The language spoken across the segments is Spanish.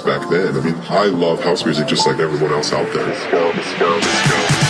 Back then. I mean, I love house music just like everyone else out there. Disco, disco, disco.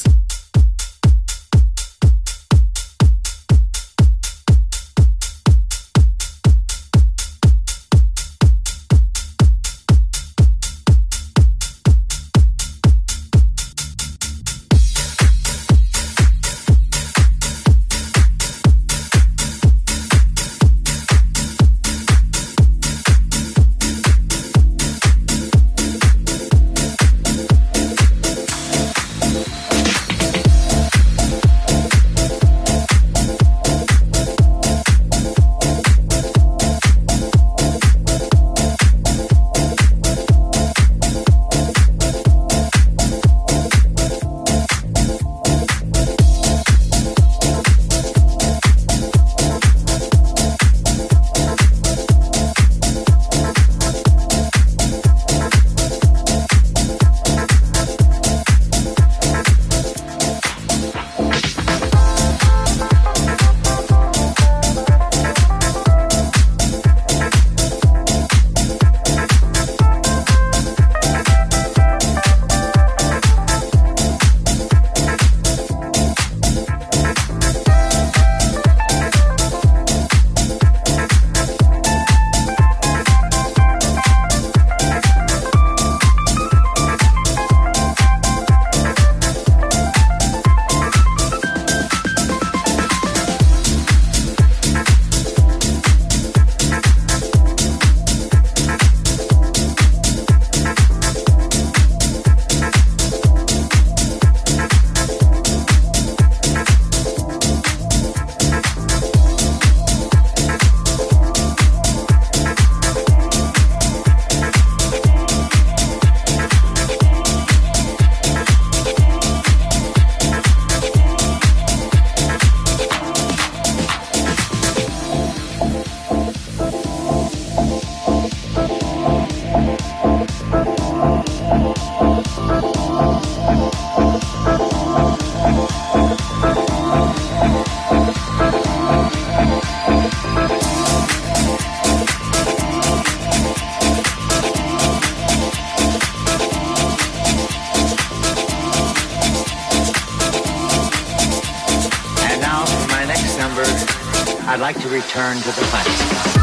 I'd like to return to the planet.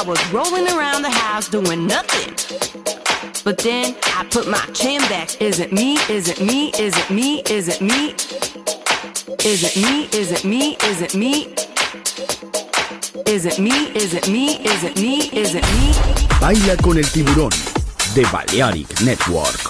I was rolling around the house doing nothing. But then I put my chin back. Is it me? Is it me? Is it me? Is it me? Is it me? Is it me? Is it me? Is it me? Is it me? Is it me? Is it me? Baila con el tiburón de Balearic Network.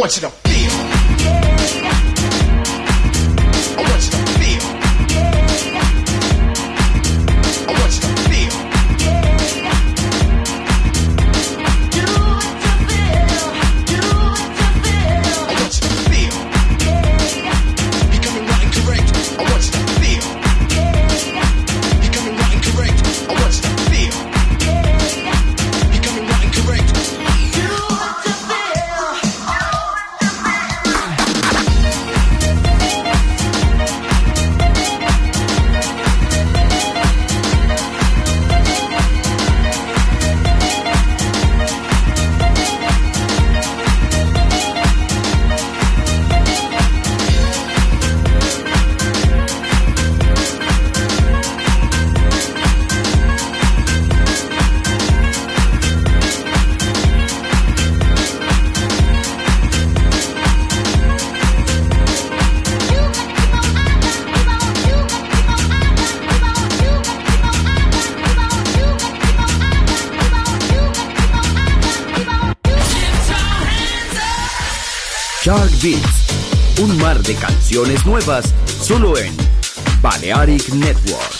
wɔkyerɛ wo de canciones nuevas solo en Balearic Network.